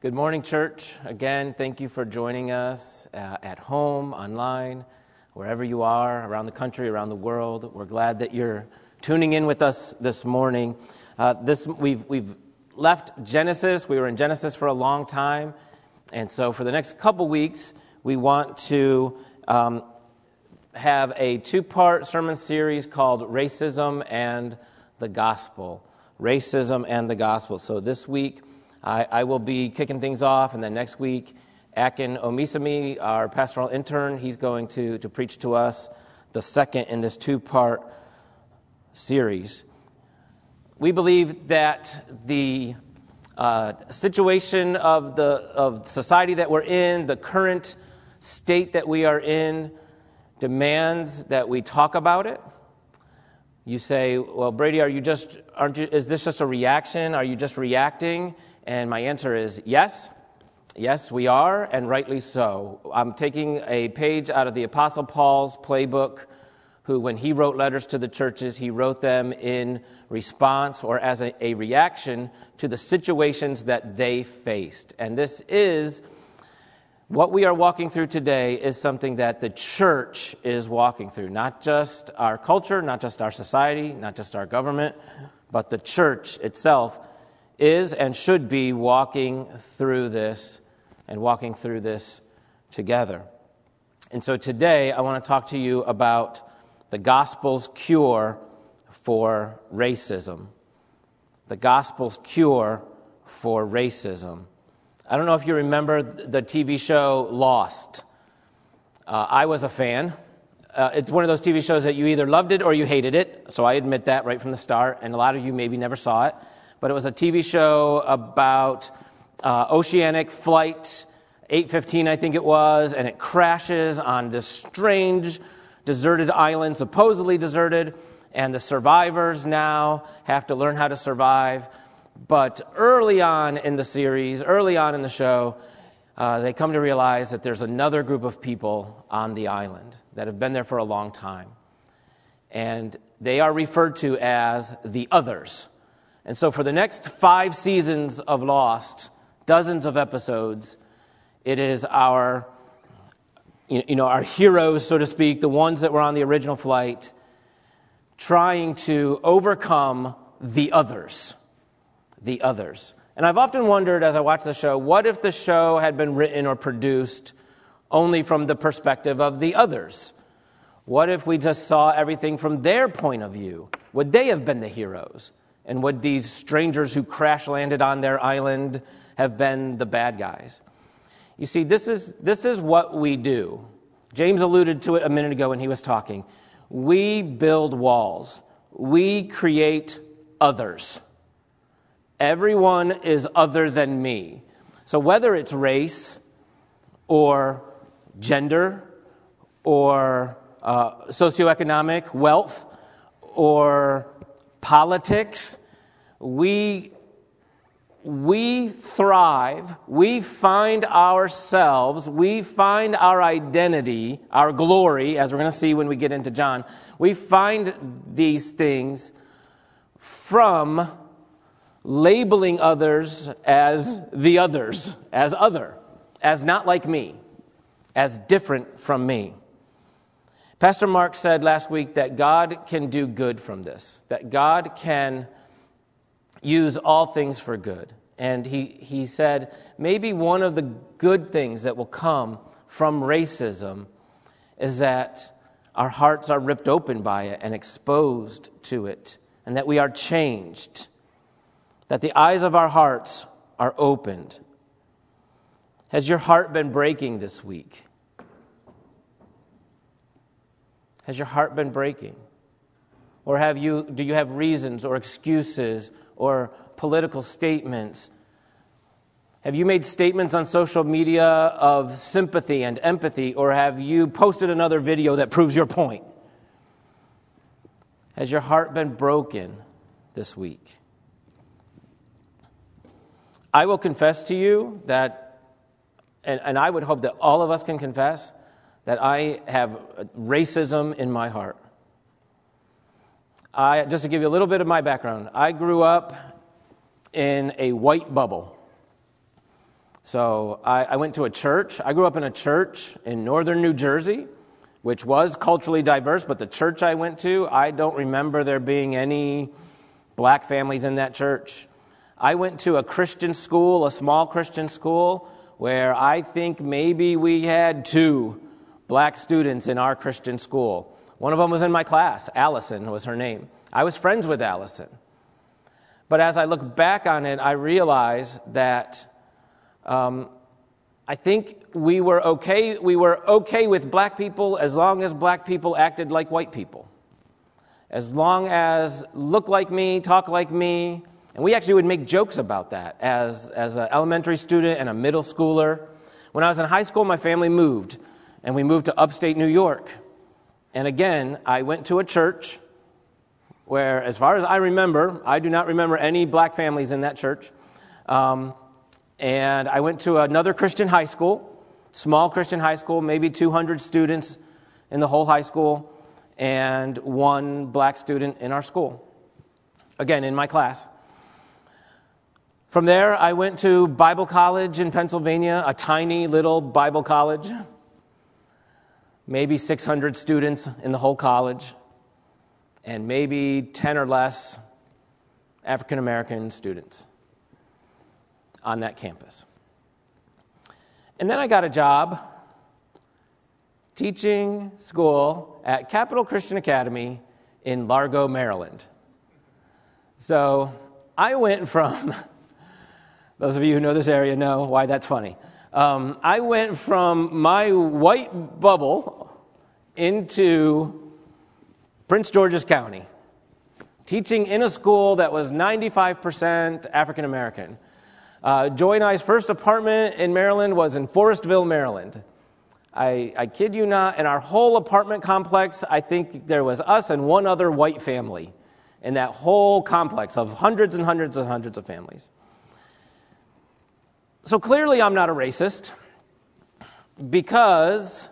Good morning, church. Again, thank you for joining us uh, at home, online, wherever you are, around the country, around the world. We're glad that you're tuning in with us this morning. Uh, this, we've, we've left Genesis. We were in Genesis for a long time. And so, for the next couple weeks, we want to um, have a two part sermon series called Racism and the Gospel. Racism and the Gospel. So, this week, I, I will be kicking things off, and then next week, Akin Omisami, our pastoral intern, he's going to, to preach to us the second in this two part series. We believe that the uh, situation of the of society that we're in, the current state that we are in, demands that we talk about it. You say, "Well, Brady, are you just aren't you? Is this just a reaction? Are you just reacting?" And my answer is yes. Yes, we are, and rightly so. I'm taking a page out of the Apostle Paul's playbook, who, when he wrote letters to the churches, he wrote them in response or as a, a reaction to the situations that they faced. And this is what we are walking through today is something that the church is walking through. Not just our culture, not just our society, not just our government, but the church itself is and should be walking through this and walking through this together. And so today I want to talk to you about the gospel's cure for racism. The gospel's cure for racism. I don't know if you remember the TV show Lost. Uh, I was a fan. Uh, it's one of those TV shows that you either loved it or you hated it, so I admit that right from the start, and a lot of you maybe never saw it but it was a TV show about uh, oceanic flight 815, I think it was, and it crashes on this strange deserted island, supposedly deserted, and the survivors now have to learn how to survive. But early on in the series, early on in the show, uh, they come to realize that there's another group of people on the island that have been there for a long time. And they are referred to as the others. And so, for the next five seasons of Lost, dozens of episodes, it is our, you know, our heroes, so to speak, the ones that were on the original flight, trying to overcome the others. The others. And I've often wondered as I watch the show what if the show had been written or produced only from the perspective of the others? What if we just saw everything from their point of view? Would they have been the heroes? And would these strangers who crash landed on their island have been the bad guys? You see, this is, this is what we do. James alluded to it a minute ago when he was talking. We build walls, we create others. Everyone is other than me. So whether it's race or gender or uh, socioeconomic wealth or politics. We, we thrive, we find ourselves, we find our identity, our glory, as we're going to see when we get into John. We find these things from labeling others as the others, as other, as not like me, as different from me. Pastor Mark said last week that God can do good from this, that God can use all things for good. And he, he said maybe one of the good things that will come from racism is that our hearts are ripped open by it and exposed to it, and that we are changed, that the eyes of our hearts are opened. Has your heart been breaking this week? Has your heart been breaking? Or have you, do you have reasons or excuses or political statements? Have you made statements on social media of sympathy and empathy, or have you posted another video that proves your point? Has your heart been broken this week? I will confess to you that, and, and I would hope that all of us can confess, that I have racism in my heart. I, just to give you a little bit of my background, I grew up in a white bubble. So I, I went to a church. I grew up in a church in northern New Jersey, which was culturally diverse, but the church I went to, I don't remember there being any black families in that church. I went to a Christian school, a small Christian school, where I think maybe we had two black students in our Christian school. One of them was in my class. Allison was her name. I was friends with Allison. But as I look back on it, I realize that um, I think we were okay. We were okay with black people as long as black people acted like white people, as long as look like me, talk like me, and we actually would make jokes about that as as an elementary student and a middle schooler. When I was in high school, my family moved, and we moved to upstate New York. And again, I went to a church where, as far as I remember, I do not remember any black families in that church. Um, and I went to another Christian high school, small Christian high school, maybe 200 students in the whole high school, and one black student in our school. Again, in my class. From there, I went to Bible college in Pennsylvania, a tiny little Bible college, maybe 600 students in the whole college and maybe 10 or less African American students on that campus. And then I got a job teaching school at Capital Christian Academy in Largo, Maryland. So I went from, those of you who know this area know why that's funny. Um, I went from my white bubble into Prince George's County, teaching in a school that was 95% African American. Uh, Joy and I's first apartment in Maryland was in Forestville, Maryland. I, I kid you not, in our whole apartment complex, I think there was us and one other white family in that whole complex of hundreds and hundreds and hundreds of families. So clearly, I'm not a racist because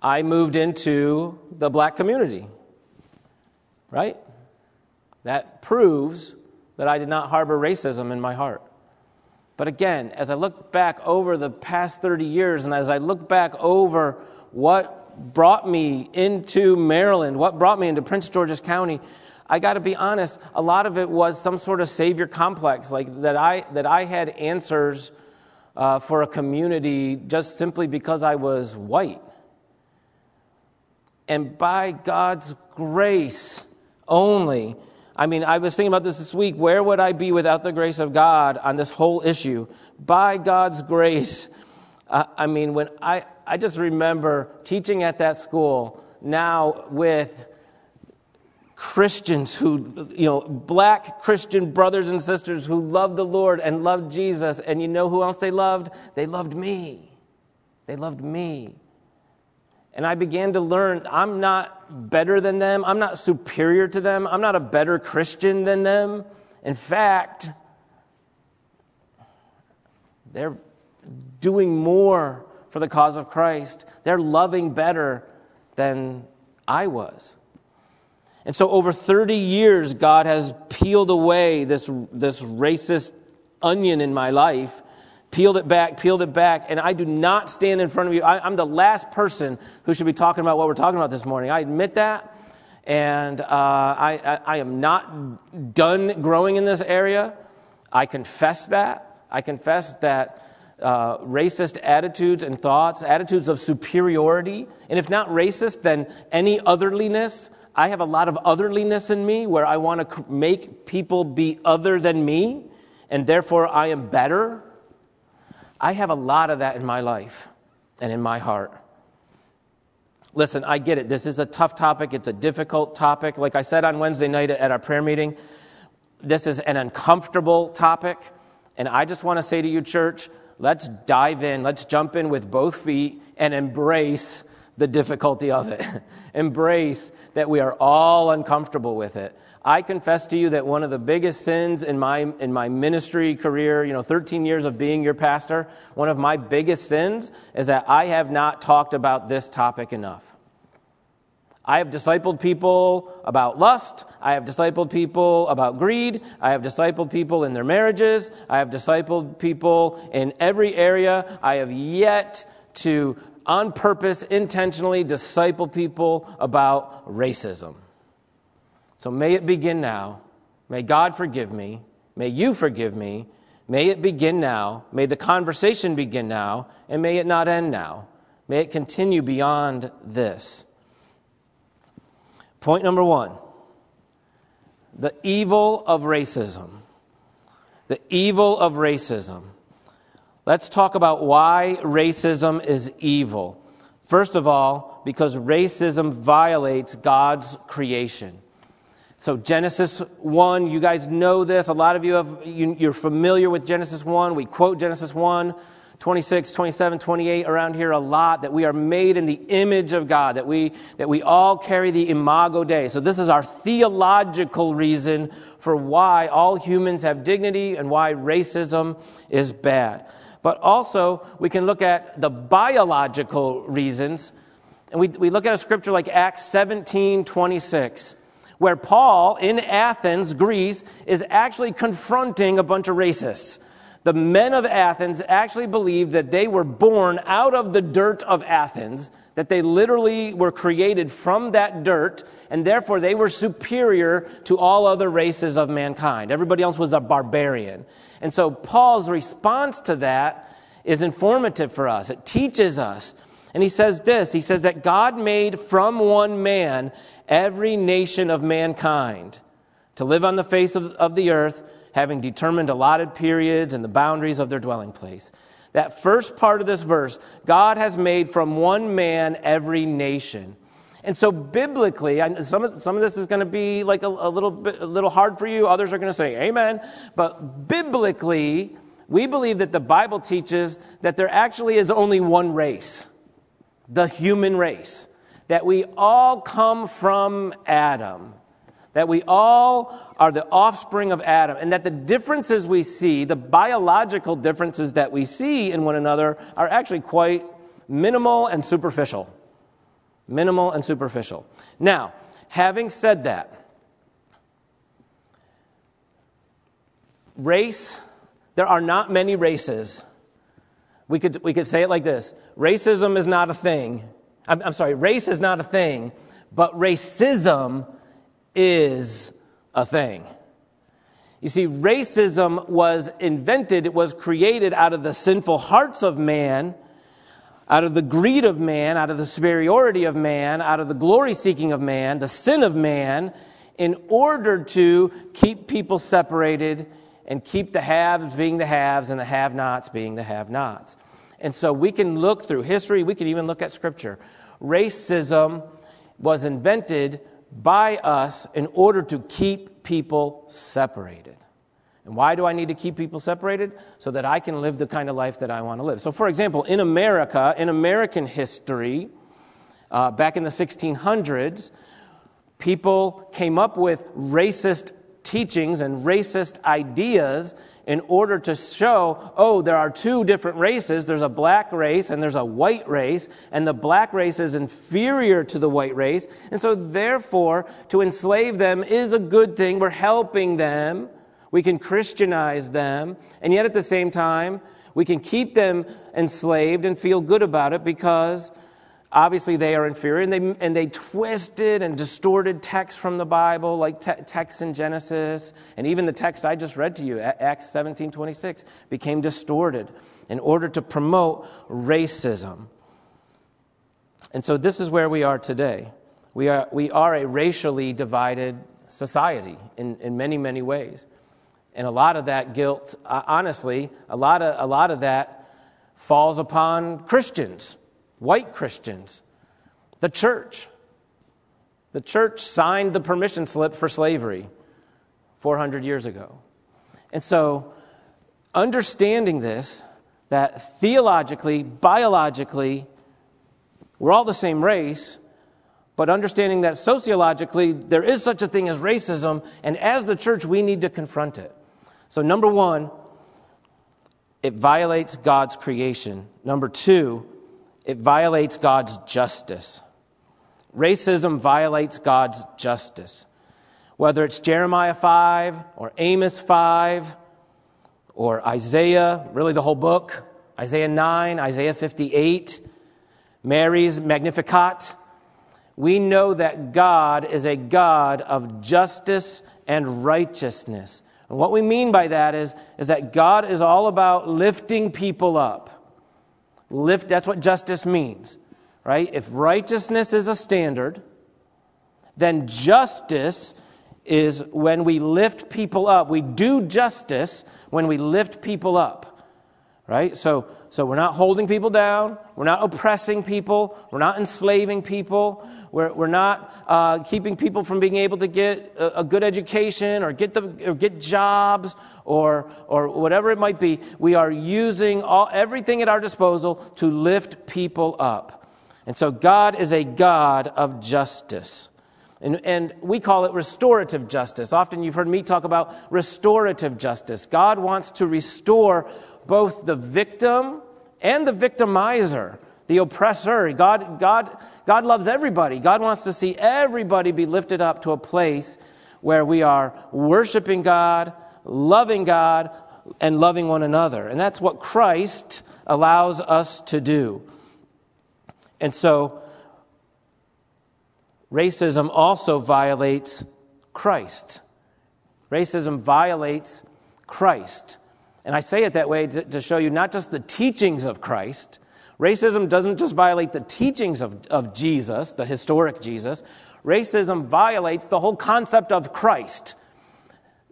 I moved into the black community right? That proves that I did not harbor racism in my heart. But again, as I look back over the past 30 years and as I look back over what brought me into Maryland, what brought me into Prince George's County, I got to be honest, a lot of it was some sort of savior complex, like that I, that I had answers uh, for a community just simply because I was white. And by God's grace, only. I mean, I was thinking about this this week. Where would I be without the grace of God on this whole issue? By God's grace. Uh, I mean, when I, I just remember teaching at that school now with Christians who, you know, black Christian brothers and sisters who loved the Lord and loved Jesus. And you know who else they loved? They loved me. They loved me. And I began to learn I'm not better than them. I'm not superior to them. I'm not a better Christian than them. In fact, they're doing more for the cause of Christ. They're loving better than I was. And so, over 30 years, God has peeled away this, this racist onion in my life peeled it back, peeled it back, and I do not stand in front of you. I, am the last person who should be talking about what we're talking about this morning. I admit that, and uh, I, I, I am not done growing in this area. I confess that. I confess that uh, racist attitudes and thoughts, attitudes of superiority, and if not racist, then any otherliness. I have a lot of otherliness in me where I want to make people be other than me, and therefore I am better I have a lot of that in my life and in my heart. Listen, I get it. This is a tough topic. It's a difficult topic. Like I said on Wednesday night at our prayer meeting, this is an uncomfortable topic. And I just want to say to you, church, let's dive in. Let's jump in with both feet and embrace the difficulty of it. embrace that we are all uncomfortable with it. I confess to you that one of the biggest sins in my, in my ministry career, you know, 13 years of being your pastor, one of my biggest sins is that I have not talked about this topic enough. I have discipled people about lust. I have discipled people about greed. I have discipled people in their marriages. I have discipled people in every area. I have yet to, on purpose, intentionally disciple people about racism. So may it begin now. May God forgive me. May you forgive me. May it begin now. May the conversation begin now. And may it not end now. May it continue beyond this. Point number one the evil of racism. The evil of racism. Let's talk about why racism is evil. First of all, because racism violates God's creation. So, Genesis 1, you guys know this. A lot of you, have, you, are familiar with Genesis 1. We quote Genesis 1. 26, 27, 28 around here a lot that we are made in the image of God, that we, that we all carry the imago Dei. So this is our theological reason for why all humans have dignity and why racism is bad. But also, we can look at the biological reasons. And we, we look at a scripture like Acts 17, 26 where Paul in Athens, Greece, is actually confronting a bunch of racists the men of Athens actually believed that they were born out of the dirt of Athens, that they literally were created from that dirt, and therefore they were superior to all other races of mankind. Everybody else was a barbarian. And so Paul's response to that is informative for us. It teaches us. And he says this He says that God made from one man every nation of mankind to live on the face of, of the earth having determined allotted periods and the boundaries of their dwelling place. That first part of this verse, God has made from one man every nation. And so, biblically, some of, some of this is going to be like a, a, little bit, a little hard for you. Others are going to say, Amen. But biblically, we believe that the Bible teaches that there actually is only one race the human race. That we all come from Adam that we all are the offspring of Adam, and that the differences we see, the biological differences that we see in one another, are actually quite minimal and superficial. Minimal and superficial. Now, having said that, race, there are not many races. We could, we could say it like this racism is not a thing. I'm, I'm sorry, race is not a thing, but racism is a thing. You see, racism was invented, it was created out of the sinful hearts of man, out of the greed of man, out of the superiority of man, out of the glory seeking of man, the sin of man, in order to keep people separated and keep the haves being the haves and the have nots being the have nots. And so we can look through history, we can even look at scripture. Racism was invented by us in order to keep people separated. And why do I need to keep people separated? So that I can live the kind of life that I want to live. So, for example, in America, in American history, uh, back in the 1600s, people came up with racist teachings and racist ideas in order to show, oh, there are two different races. There's a black race and there's a white race, and the black race is inferior to the white race. And so, therefore, to enslave them is a good thing. We're helping them. We can Christianize them. And yet, at the same time, we can keep them enslaved and feel good about it because obviously they are inferior and they, and they twisted and distorted texts from the bible like te- texts in genesis and even the text i just read to you acts 17 26 became distorted in order to promote racism and so this is where we are today we are, we are a racially divided society in, in many many ways and a lot of that guilt uh, honestly a lot of, a lot of that falls upon christians white Christians, the church. The church signed the permission slip for slavery 400 years ago. And so, understanding this, that theologically, biologically, we're all the same race, but understanding that sociologically, there is such a thing as racism, and as the church, we need to confront it. So, number one, it violates God's creation. Number two, it violates God's justice. Racism violates God's justice. Whether it's Jeremiah 5 or Amos 5 or Isaiah, really the whole book, Isaiah 9, Isaiah 58, Mary's Magnificat, we know that God is a God of justice and righteousness. And what we mean by that is, is that God is all about lifting people up. Lift, that's what justice means, right? If righteousness is a standard, then justice is when we lift people up. We do justice when we lift people up, right? So, so we're not holding people down. We're not oppressing people. We're not enslaving people. We're, we're not uh, keeping people from being able to get a, a, good education or get, the, or get jobs or, or whatever it might be. We are using all, everything at our disposal to lift people up. And so God is a God of justice. And, and we call it restorative justice. Often you've heard me talk about restorative justice. God wants to restore both the victim and the victimizer, the oppressor. God, God, God loves everybody. God wants to see everybody be lifted up to a place where we are worshiping God, loving God, and loving one another. And that's what Christ allows us to do. And so, racism also violates Christ. Racism violates Christ. And I say it that way to, to, show you not just the teachings of Christ. Racism doesn't just violate the teachings of, of Jesus, the historic Jesus. Racism violates the whole concept of Christ.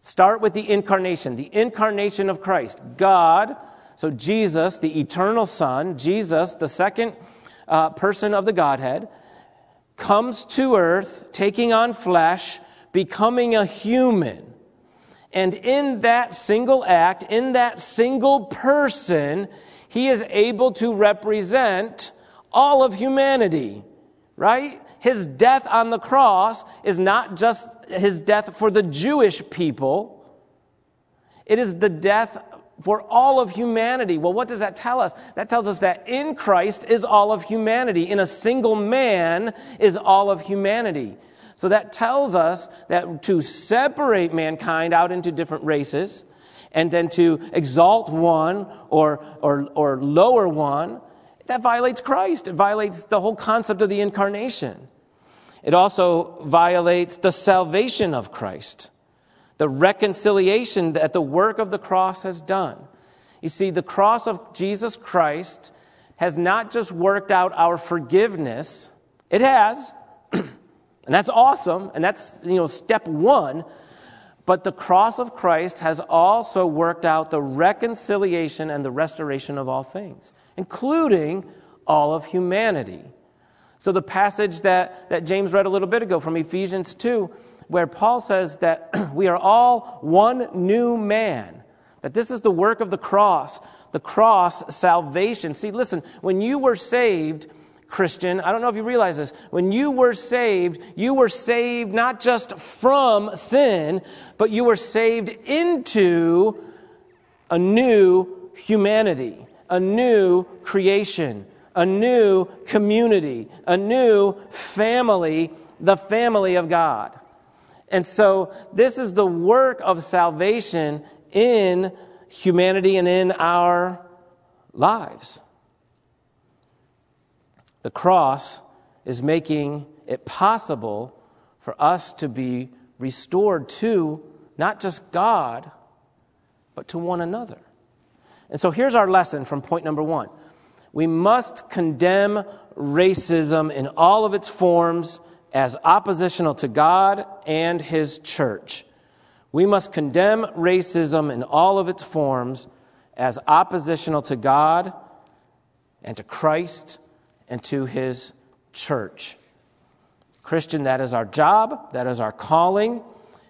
Start with the incarnation, the incarnation of Christ. God, so Jesus, the eternal Son, Jesus, the second uh, person of the Godhead, comes to earth, taking on flesh, becoming a human. And in that single act, in that single person, he is able to represent all of humanity, right? His death on the cross is not just his death for the Jewish people, it is the death for all of humanity. Well, what does that tell us? That tells us that in Christ is all of humanity. In a single man is all of humanity. So that tells us that to separate mankind out into different races and then to exalt one or, or, or lower one, that violates Christ. It violates the whole concept of the incarnation. It also violates the salvation of Christ the reconciliation that the work of the cross has done. You see, the cross of Jesus Christ has not just worked out our forgiveness, it has, and that's awesome, and that's, you know, step one. But the cross of Christ has also worked out the reconciliation and the restoration of all things, including all of humanity. So, the passage that, that James read a little bit ago from Ephesians 2 where Paul says that we are all one new man, that this is the work of the cross, the cross, salvation. See, listen, when you were saved, Christian, I don't know if you realize this, when you were saved, you were saved not just from sin, but you were saved into a new humanity, a new creation, a new community, a new family, the family of God. And so, this is the work of salvation in humanity and in our lives. The cross is making it possible for us to be restored to not just God, but to one another. And so here's our lesson from point number one we must condemn racism in all of its forms as oppositional to God and His church. We must condemn racism in all of its forms as oppositional to God and to Christ and to His church. Christian, that is our job, that is our calling.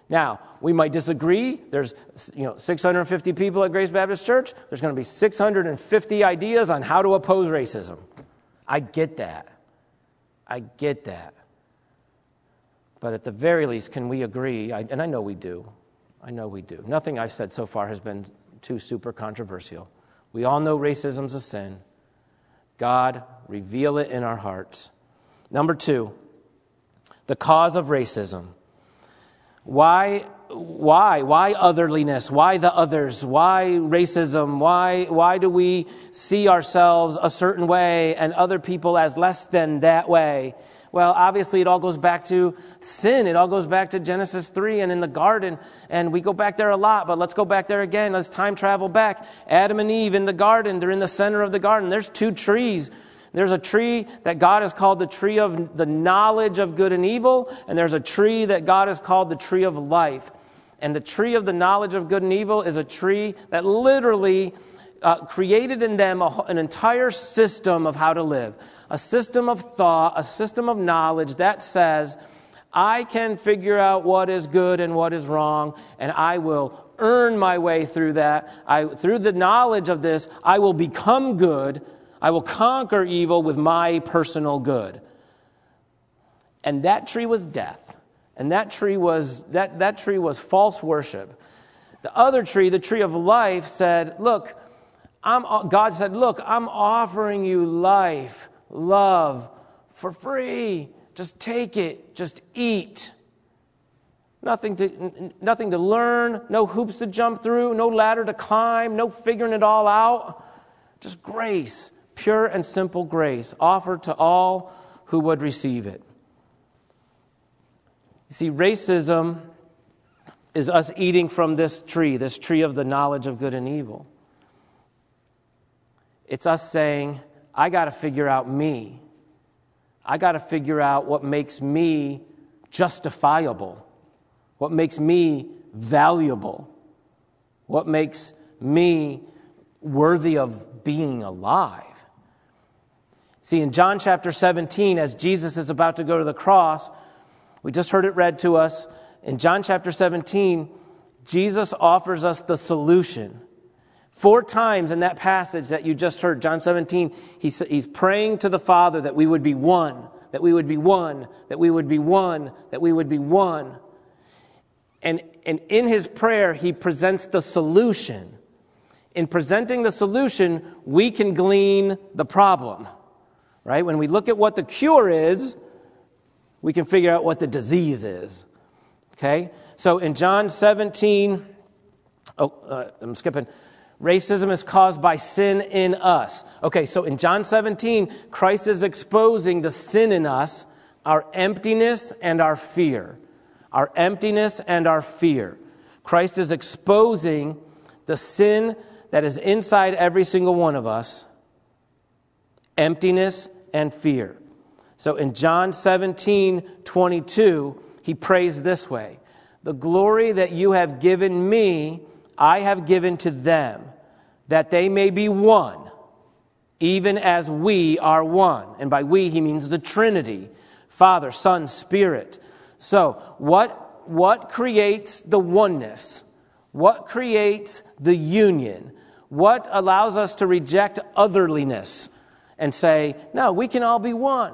Now, we might disagree. There's you know 650 people at Grace Baptist Church. There's going to be 650 ideas on how to oppose racism. I get that. I get that. But at the very least, can we agree? I, and I know we do. I know we do. Nothing I've said so far has been too super controversial. We all know racism's a sin. God, reveal it in our hearts. Number two, the cause of racism. Why, why? Why otherliness? Why the others? Why racism? Why, why do we see ourselves a certain way and other people as less than that way? Well, obviously, it all goes back to sin. It all goes back to Genesis 3 and in the garden. And we go back there a lot, but let's go back there again. Let's time travel back. Adam and Eve in the garden, they're in the center of the garden. There's two trees. There's a tree that God has called the tree of the knowledge of good and evil, and there's a tree that God has called the tree of life. And the tree of the knowledge of good and evil is a tree that literally uh, created in them a, an entire system of how to live a system of thought, a system of knowledge that says, I can figure out what is good and what is wrong, and I will earn my way through that. I, through the knowledge of this, I will become good. I will conquer evil with my personal good. And that tree was death. And that tree was, that, that tree was false worship. The other tree, the tree of life, said, Look, I'm, God said, Look, I'm offering you life love for free. Just take it, just eat. Nothing to, nothing to learn, no hoops to jump through, no ladder to climb, no figuring it all out. Just grace, pure and simple grace, offered to all who would receive it. You see, racism is us eating from this tree, this tree of the knowledge of good and evil. It's us saying, I got to figure out me. I got to figure out what makes me justifiable, what makes me valuable, what makes me worthy of being alive. See, in John chapter 17, as Jesus is about to go to the cross, we just heard it read to us. In John chapter 17, Jesus offers us the solution Four times in that passage that you just heard, John 17, he's, he's praying to the Father that we would be one, that we would be one, that we would be one, that we would be one. And, and in his prayer, he presents the solution. In presenting the solution, we can glean the problem. Right? When we look at what the cure is, we can figure out what the disease is. Okay? So in John 17, oh, uh, I'm skipping. Racism is caused by sin in us. Okay, so in John 17, Christ is exposing the sin in us, our emptiness and our fear. Our emptiness and our fear. Christ is exposing the sin that is inside every single one of us emptiness and fear. So in John 17, 22, he prays this way The glory that you have given me, I have given to them that they may be one, even as we are one. And by we, he means the Trinity Father, Son, Spirit. So, what, what creates the oneness? What creates the union? What allows us to reject otherliness and say, no, we can all be one?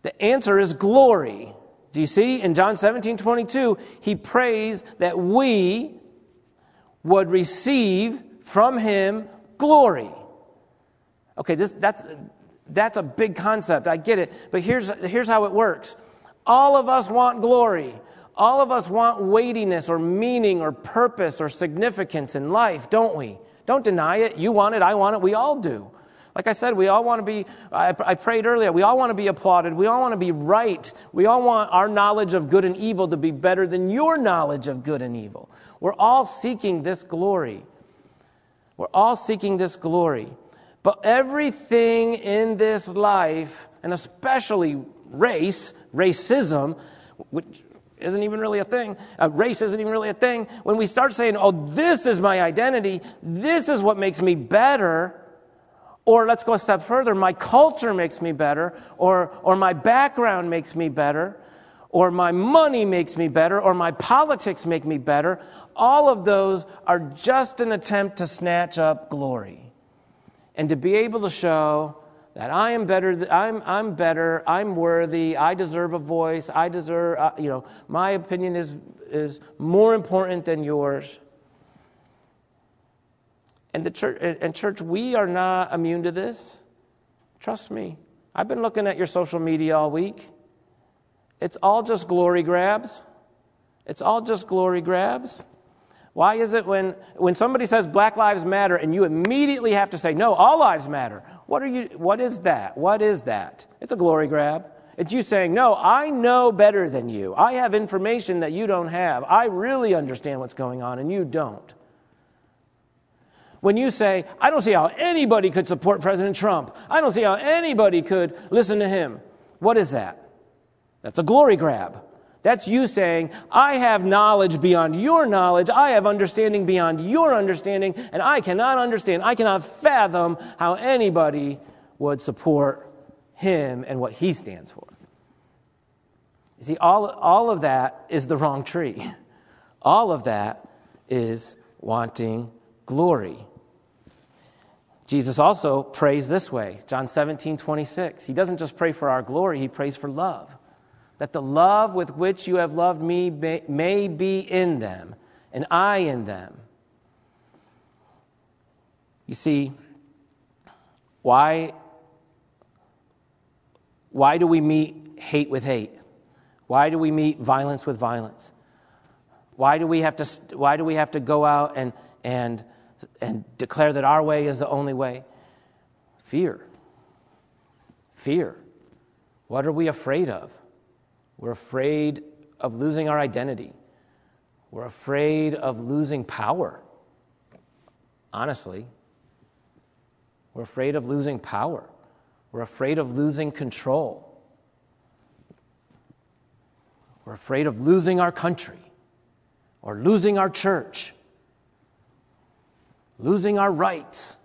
The answer is glory. Do you see? In John 17, 22, he prays that we would receive from him glory. Okay, this, that's, that's a big concept. I get it. But here's, here's how it works all of us want glory. All of us want weightiness or meaning or purpose or significance in life, don't we? Don't deny it. You want it. I want it. We all do. Like I said, we all want to be, I, I prayed earlier, we all want to be applauded. We all want to be right. We all want our knowledge of good and evil to be better than your knowledge of good and evil. We're all seeking this glory. We're all seeking this glory. But everything in this life, and especially race, racism, which isn't even really a thing, uh, race isn't even really a thing, when we start saying, oh, this is my identity, this is what makes me better, or let's go a step further, my culture makes me better, or, or my background makes me better, or my money makes me better, or my politics make me better, all of those are just an attempt to snatch up glory. And to be able to show that I am better, I'm, I'm better, I'm worthy, I deserve a voice, I deserve, uh, you know, my opinion is, is more important than yours. And the church, and church, we are not immune to this. Trust me. I've been looking at your social media all week. It's all just glory grabs. It's all just glory grabs. Why is it when, when somebody says Black Lives Matter and you immediately have to say, no, all lives matter? What, are you, what is that? What is that? It's a glory grab. It's you saying, no, I know better than you. I have information that you don't have. I really understand what's going on and you don't. When you say, I don't see how anybody could support President Trump, I don't see how anybody could listen to him, what is that? That's a glory grab. That's you saying, I have knowledge beyond your knowledge, I have understanding beyond your understanding, and I cannot understand, I cannot fathom how anybody would support him and what he stands for. You see, all, all of that is the wrong tree. All of that is wanting glory. Jesus also prays this way John 17, 26. He doesn't just pray for our glory, he prays for love that the love with which you have loved me may, may be in them, and I in them. You see, why, why do we meet hate with hate? Why do we meet violence with violence? Why do we have to, why do we have to go out and, and, and declare that our way is the only way? Fear. Fear. What are we afraid of? We're afraid of losing our identity. We're afraid of losing power. Honestly, we're afraid of losing power. We're afraid of losing control. We're afraid of losing our country or losing our church, losing our rights.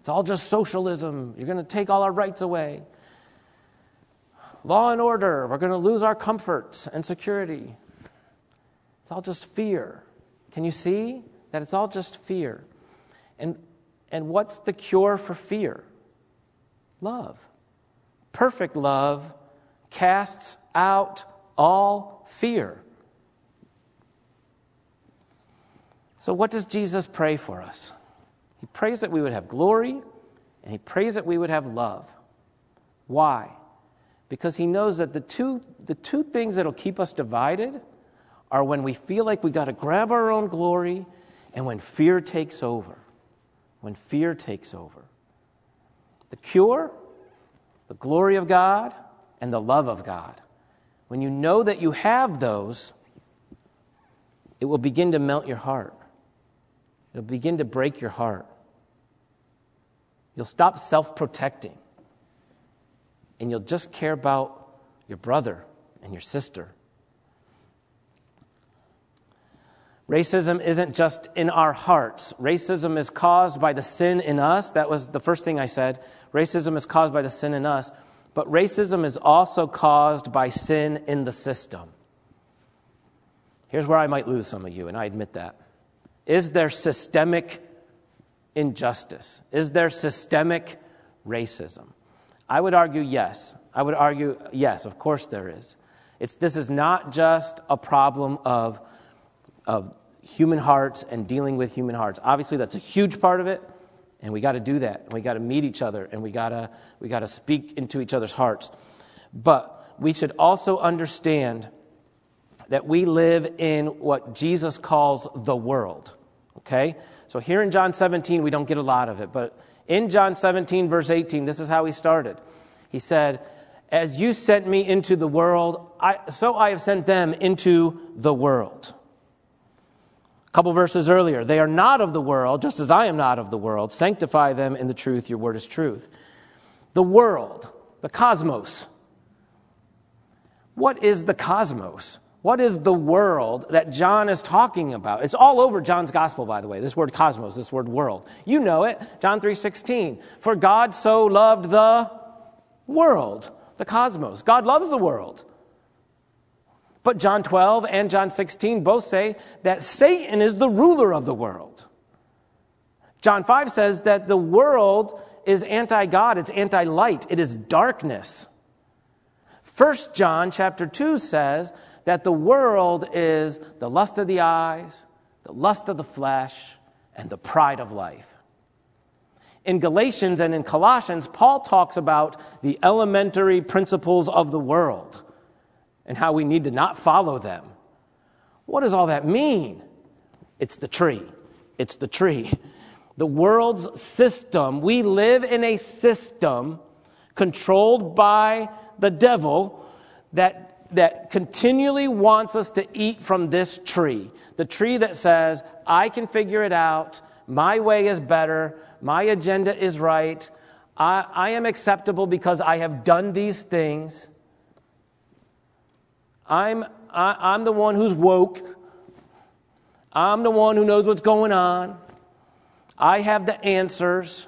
It's all just socialism. You're going to take all our rights away law and order. We're going to lose our comforts and security. It's all just fear. Can you see that it's all just fear? And, and what's the cure for fear? Love. Perfect love casts out all fear. So, what does Jesus pray for us? He prays that we would have glory and he prays that we would have love. Why? because he knows that the two, the two things that'll keep us divided are when we feel like we got to grab our own glory and when fear takes over. When fear takes over. The cure, the glory of God, and the love of God. When you know that you have those, it will begin to melt your heart. It'll begin to break your heart. You'll stop self protecting and you'll just care about your brother and your sister. Racism isn't just in our hearts. Racism is caused by the sin in us. That was the first thing I said. Racism is caused by the sin in us. But racism is also caused by sin in the system. Here's where I might lose some of you, and I admit that. Is there systemic injustice? Is there systemic racism? I would argue yes. I would argue yes, of course there is. It's, this is not just a problem of, of human hearts and dealing with human hearts. Obviously, that's a huge part of it, and we got to do that. And we got to meet each other, and we got to we got to speak into each other's hearts. But we should also understand that we live in what Jesus calls the world. Okay? So here in John 17, we don't get a lot of it, but in John 17, verse 18, this is how he started. He said, As you sent me into the world, I, so I have sent them into the world. A couple verses earlier, they are not of the world, just as I am not of the world. Sanctify them in the truth, your word is truth. The world, the cosmos. What is the cosmos? What is the world that John is talking about? It's all over John's gospel, by the way. This word cosmos, this word world. You know it. John 3:16. For God so loved the world, the cosmos. God loves the world. But John 12 and John 16 both say that Satan is the ruler of the world. John 5 says that the world is anti-God, it's anti-light, it is darkness. 1 John chapter 2 says that the world is the lust of the eyes, the lust of the flesh, and the pride of life. In Galatians and in Colossians, Paul talks about the elementary principles of the world. and how we need to not follow them. What does all that mean? It's the tree. It's the tree. The world's system, we live in a system controlled by the devil that, that continually wants us to eat from this tree. The tree that says, I can figure it out, my way is better, my agenda is right, I, I am acceptable because I have done these things. I'm, I, I'm the one who's woke. I'm the one who knows what's going on. I have the answers.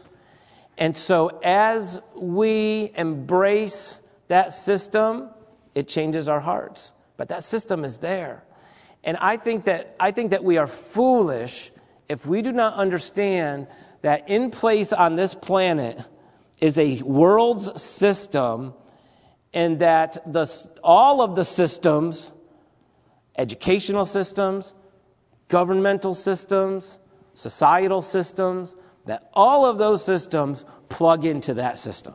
And so, as we embrace that system, it changes our hearts. But that system is there. And I think that, I think that we are foolish if we do not understand that in place on this planet is a world's system and that the, all of the systems, educational systems, governmental systems, societal systems, that all of those systems plug into that system.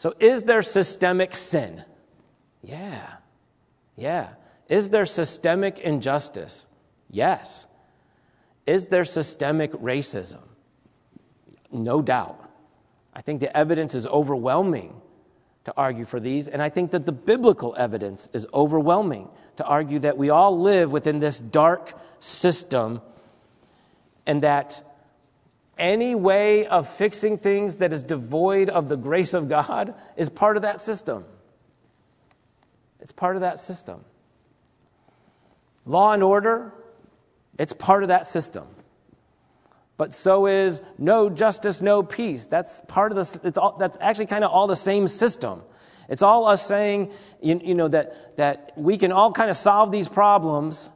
So, is there systemic sin? Yeah. Yeah. Is there systemic injustice? Yes. Is there systemic racism? No doubt. I think the evidence is overwhelming to argue for these, and I think that the biblical evidence is overwhelming to argue that we all live within this dark system and that any way of fixing things that is devoid of the grace of God is part of that system. It's part of that system. Law and order, it's part of that system. But so is no justice, no peace. That's part of the, it's all, that's actually kind of all the same system. It's all us saying, you, you know, that, that we can all kind of solve these problems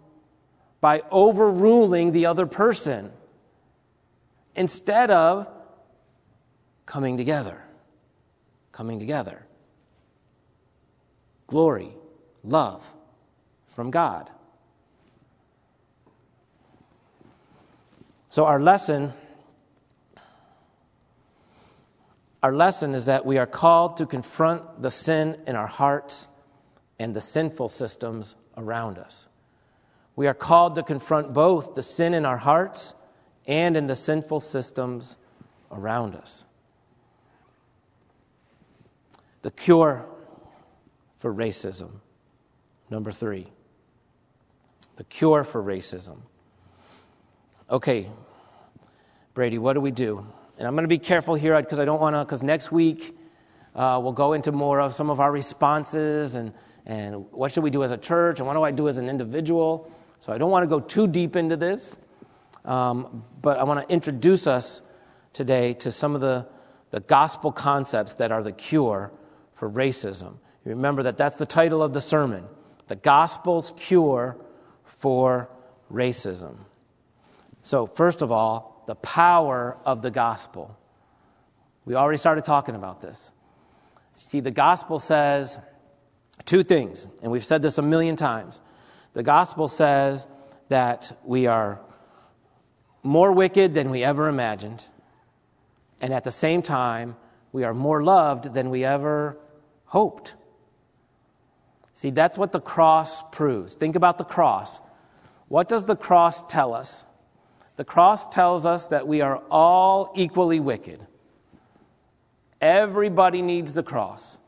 by overruling the other person instead of coming together. Coming together. Glory, love from God. So, our lesson. Our lesson is that we are called to confront the sin in our hearts and the sinful systems around us. We are called to confront both the sin in our hearts and in the sinful systems around us. The cure for racism. Number three, the cure for racism. Okay, Brady, what do we do? And I'm going to be careful here because I don't want to, because next week uh, we'll go into more of some of our responses and, and what should we do as a church and what do I do as an individual. So I don't want to go too deep into this. Um, but I want to introduce us today to some of the, the gospel concepts that are the cure for racism. Remember that that's the title of the sermon The Gospel's Cure for Racism. So, first of all, the power of the gospel. We already started talking about this. See, the gospel says two things, and we've said this a million times. The gospel says that we are more wicked than we ever imagined. And at the same time, we are more loved than we ever hoped. See, that's what the cross proves. Think about the cross. What does the cross tell us? The cross tells us that we are all equally wicked. Everybody needs the cross.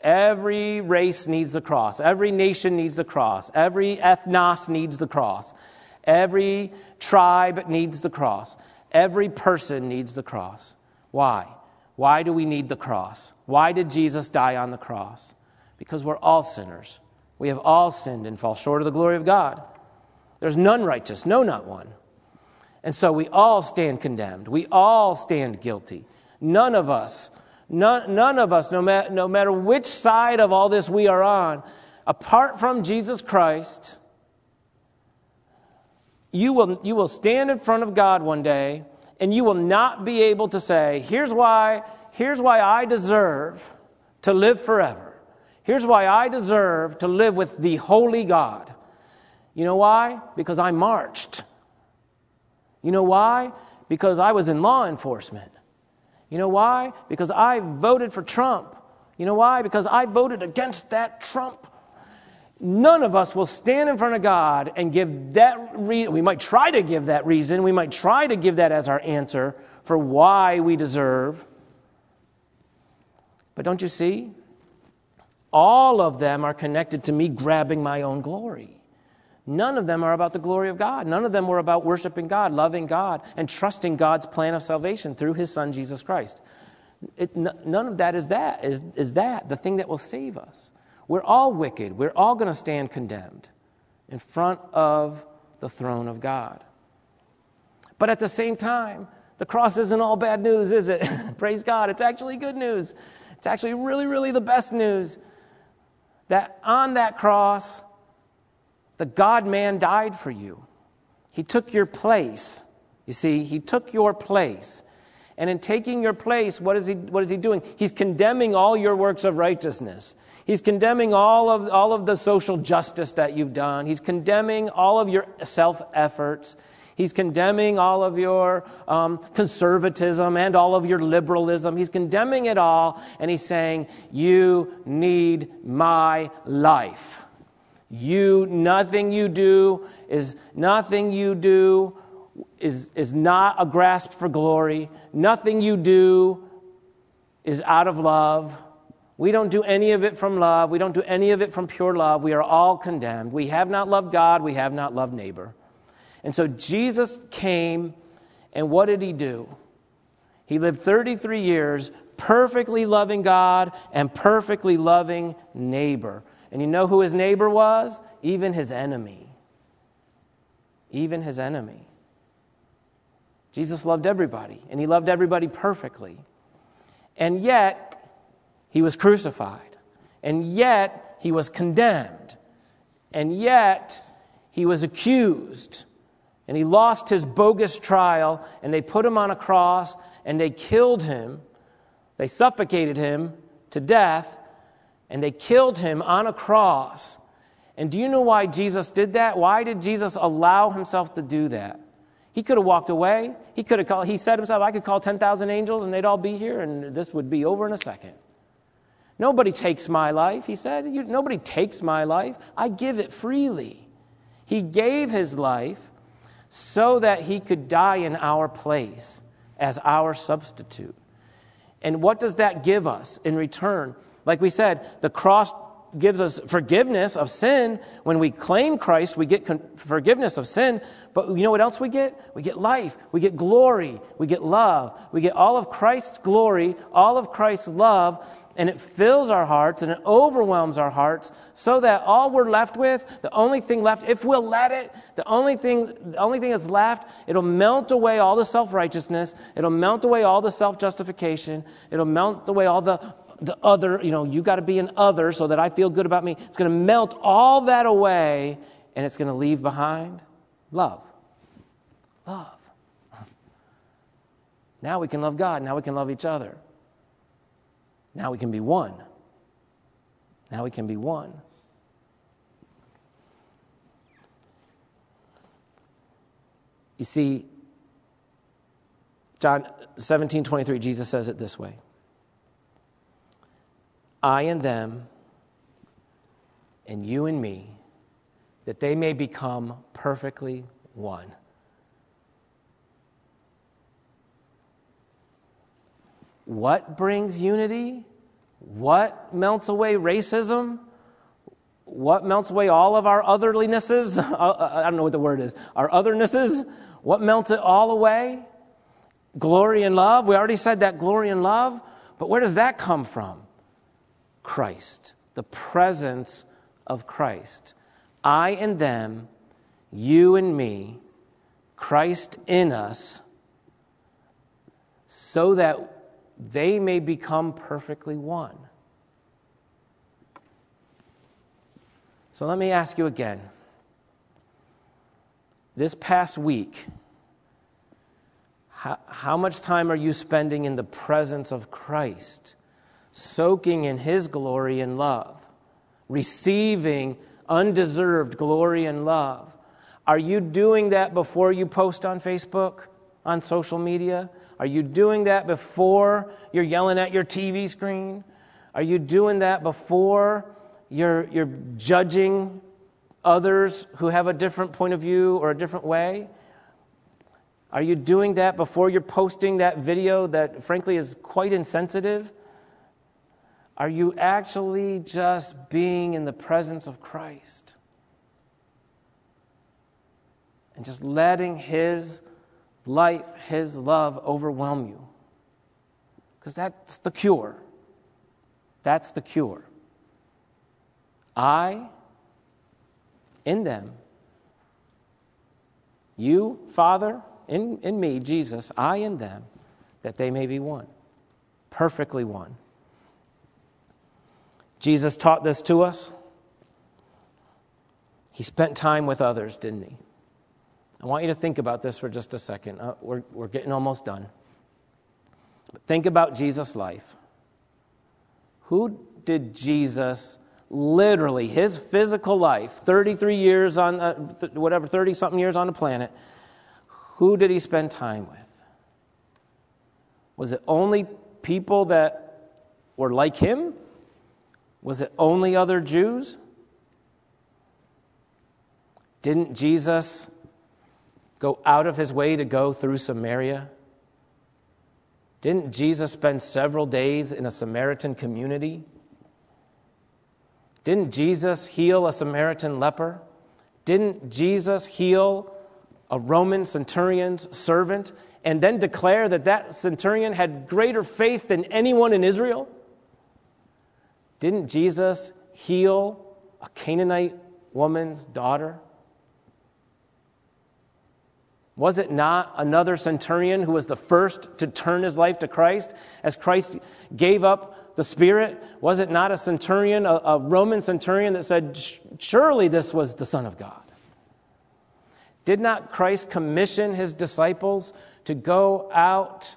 Every race needs the cross. Every nation needs the cross. Every ethnos needs the cross. Every tribe needs the cross. Every person needs the cross. Why? Why do we need the cross? Why did Jesus die on the cross? Because we're all sinners. We have all sinned and fall short of the glory of God. There's none righteous, no, not one. And so we all stand condemned. We all stand guilty. None of us, none, none of us, no, ma- no matter which side of all this we are on, apart from Jesus Christ, you will, you will stand in front of God one day and you will not be able to say, here's why, here's why I deserve to live forever. Here's why I deserve to live with the holy God. You know why? Because I marched. You know why? Because I was in law enforcement. You know why? Because I voted for Trump You know why? Because I voted against that Trump. None of us will stand in front of God and give that reason. We might try to give that reason. We might try to give that as our answer for why we deserve. But don't you see? All of them are connected to me grabbing my own glory. None of them are about the glory of God. None of them were about worshiping God, loving God, and trusting God's plan of salvation through his son, Jesus Christ. It, n- none of that is that, is, is that, the thing that will save us. We're all wicked. We're all going to stand condemned in front of the throne of God. But at the same time, the cross isn't all bad news, is it? Praise God. It's actually good news. It's actually really, really the best news that on that cross, the God man died for you. He took your place. You see, he took your place. And in taking your place, what is he, what is he doing? He's condemning all your works of righteousness. He's condemning all of, all of the social justice that you've done. He's condemning all of your self efforts. He's condemning all of your um, conservatism and all of your liberalism. He's condemning it all, and he's saying, You need my life. You, nothing you do is nothing you do is, is not a grasp for glory. Nothing you do is out of love. We don't do any of it from love. We don't do any of it from pure love. We are all condemned. We have not loved God. We have not loved neighbor. And so Jesus came, and what did he do? He lived 33 years perfectly loving God and perfectly loving neighbor. And you know who his neighbor was? Even his enemy. Even his enemy. Jesus loved everybody, and he loved everybody perfectly. And yet, he was crucified. And yet, he was condemned. And yet, he was accused. And he lost his bogus trial, and they put him on a cross, and they killed him. They suffocated him to death, and they killed him on a cross. And do you know why Jesus did that? Why did Jesus allow himself to do that? He could have walked away. He could have called, he said himself, I could call 10,000 angels and they'd all be here and this would be over in a second. Nobody takes my life, he said. Nobody takes my life. I give it freely. He gave his life so that he could die in our place as our substitute. And what does that give us in return? Like we said, the cross gives us forgiveness of sin. When we claim Christ, we get forgiveness of sin. But you know what else we get? We get life. We get glory. We get love. We get all of Christ's glory, all of Christ's love, and it fills our hearts and it overwhelms our hearts so that all we're left with, the only thing left, if we'll let it, the only thing, the only thing that's left, it'll melt away all the self-righteousness. It'll melt away all the self-justification. It'll melt away all the the other, you know, you got to be an other so that I feel good about me. It's going to melt all that away and it's going to leave behind love. Love. Now we can love God. Now we can love each other. Now we can be one. Now we can be one. You see, John 17 23, Jesus says it this way I and them, and you and me, that they may become perfectly one. What brings unity? What melts away racism? What melts away all of our otherlinesses? Uh, uh, I don't know what the word is. Our othernesses? What melts it all away? Glory and love. We already said that glory and love. But where does that come from? Christ, the presence of Christ. I and them, you and me, Christ in us, so that they may become perfectly one. So let me ask you again. This past week, how, how much time are you spending in the presence of Christ? soaking in His glory and love, receiving undeserved glory and love. Are you doing that before you post on Facebook, on social media? Are you doing that before you're yelling at your TV screen? Are you doing that before you're, you're judging others who have a different point of view or a different way? Are you doing that before you're posting that video that, frankly, is quite insensitive? Are you actually just being in the presence of Christ? And just letting His life, His love overwhelm you? Because that's the cure. That's the cure. I in them. You, Father, in, in me, Jesus, I in them, that they may be one, perfectly one. Jesus taught this to us. He spent time with others, didn't he? I want you to think about this for just a second. Uh, we're, we're getting almost done. But think about Jesus' life. Who did Jesus literally his physical life 33 years on uh, th- whatever 30 something years on the planet who did he spend time with was it only people that were like him was it only other jews didn't jesus go out of his way to go through samaria didn't jesus spend several days in a samaritan community didn't Jesus heal a Samaritan leper? Didn't Jesus heal a Roman centurion's servant and then declare that that centurion had greater faith than anyone in Israel? Didn't Jesus heal a Canaanite woman's daughter? Was it not another centurion who was the first to turn his life to Christ as Christ gave up the Spirit? Was it not a centurion, a, a Roman centurion that said, Surely this was the Son of God? Did not Christ commission his disciples to go out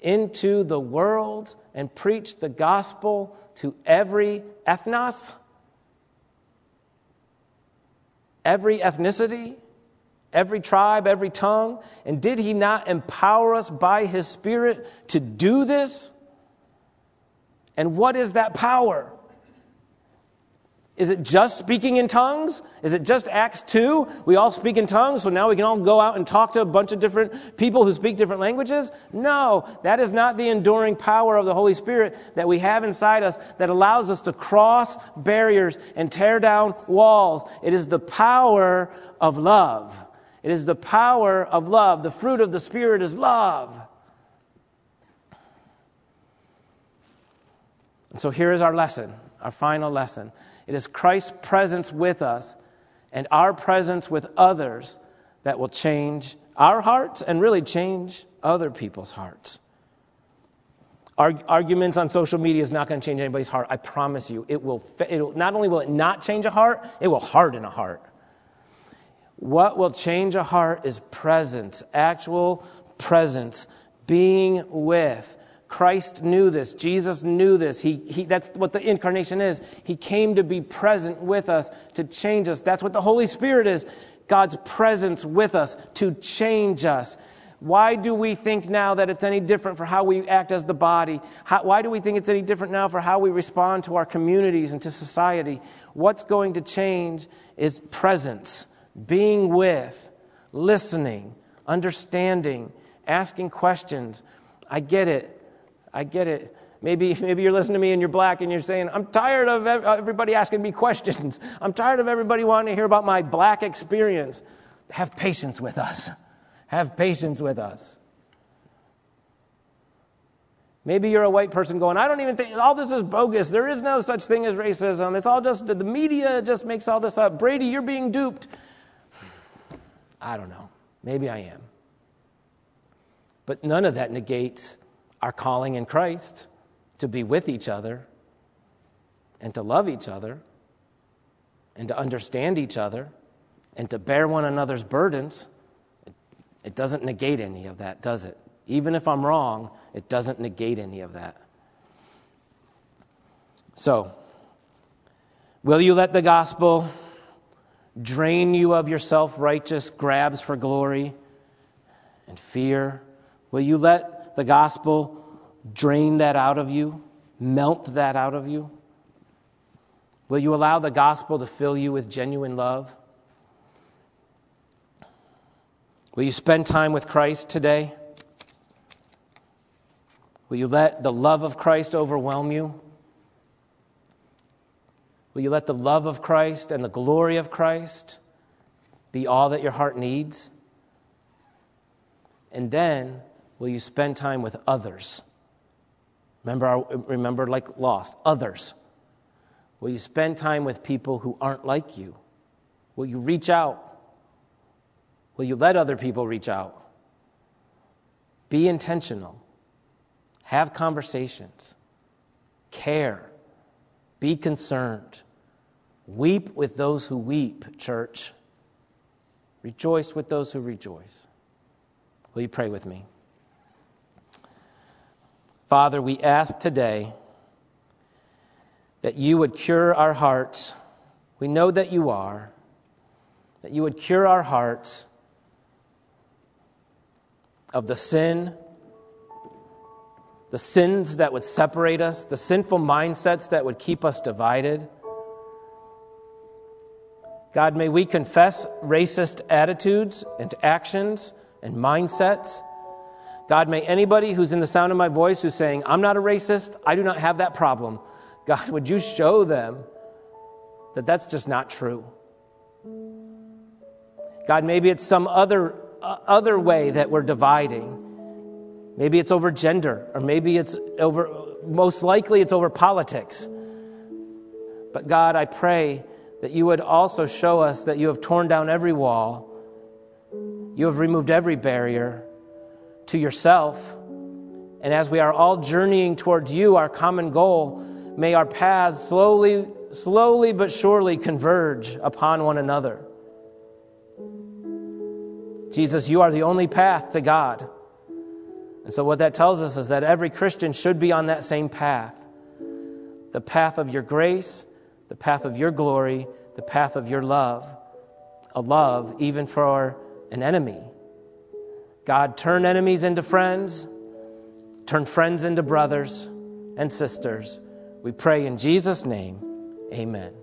into the world and preach the gospel to every ethnos? Every ethnicity? Every tribe, every tongue? And did he not empower us by his Spirit to do this? And what is that power? Is it just speaking in tongues? Is it just Acts 2? We all speak in tongues, so now we can all go out and talk to a bunch of different people who speak different languages? No, that is not the enduring power of the Holy Spirit that we have inside us that allows us to cross barriers and tear down walls. It is the power of love. It is the power of love. The fruit of the Spirit is love. And so here is our lesson, our final lesson. It is Christ's presence with us and our presence with others that will change our hearts and really change other people's hearts. arguments on social media is not going to change anybody's heart. I promise you. It will, it will, not only will it not change a heart, it will harden a heart. What will change a heart is presence, actual presence, being with. Christ knew this. Jesus knew this. He, he, that's what the incarnation is. He came to be present with us to change us. That's what the Holy Spirit is God's presence with us to change us. Why do we think now that it's any different for how we act as the body? How, why do we think it's any different now for how we respond to our communities and to society? What's going to change is presence, being with, listening, understanding, asking questions. I get it. I get it. Maybe, maybe you're listening to me and you're black and you're saying, I'm tired of everybody asking me questions. I'm tired of everybody wanting to hear about my black experience. Have patience with us. Have patience with us. Maybe you're a white person going, I don't even think all this is bogus. There is no such thing as racism. It's all just the media just makes all this up. Brady, you're being duped. I don't know. Maybe I am. But none of that negates our calling in Christ to be with each other and to love each other and to understand each other and to bear one another's burdens, it doesn't negate any of that, does it? Even if I'm wrong, it doesn't negate any of that. So, will you let the gospel drain you of your self righteous grabs for glory and fear? Will you let the gospel drain that out of you? melt that out of you? Will you allow the gospel to fill you with genuine love? Will you spend time with Christ today? Will you let the love of Christ overwhelm you? Will you let the love of Christ and the glory of Christ be all that your heart needs? And then, will you spend time with others? Remember, our, remember like lost, others. Will you spend time with people who aren't like you? Will you reach out? Will you let other people reach out? Be intentional. Have conversations. Care. Be concerned. Weep with those who weep, church. Rejoice with those who rejoice. Will you pray with me? Father, we ask today that you would cure our hearts. We know that you are. That you would cure our hearts of the sin, the sins that would separate us, the sinful mindsets that would keep us divided. God, may we confess racist attitudes and actions and mindsets. God, may anybody who's in the sound of my voice who's saying, I'm not a racist, I do not have that problem, God, would you show them that that's just not true? God, maybe it's some other, uh, other way that we're dividing. Maybe it's over gender, or maybe it's over, most likely, it's over politics. But God, I pray that you would also show us that you have torn down every wall you have removed every barrier to yourself. And as we are all journeying towards you, our common goal, may our paths slowly, slowly but surely converge upon one another. Jesus, you are the only path to God. And so, what that tells us is that every Christian should be on that same path the path of your grace, the path of your glory, the path of your love, a love even for an enemy. God, turn enemies into friends, turn friends into brothers and sisters. We pray in Jesus' name, amen.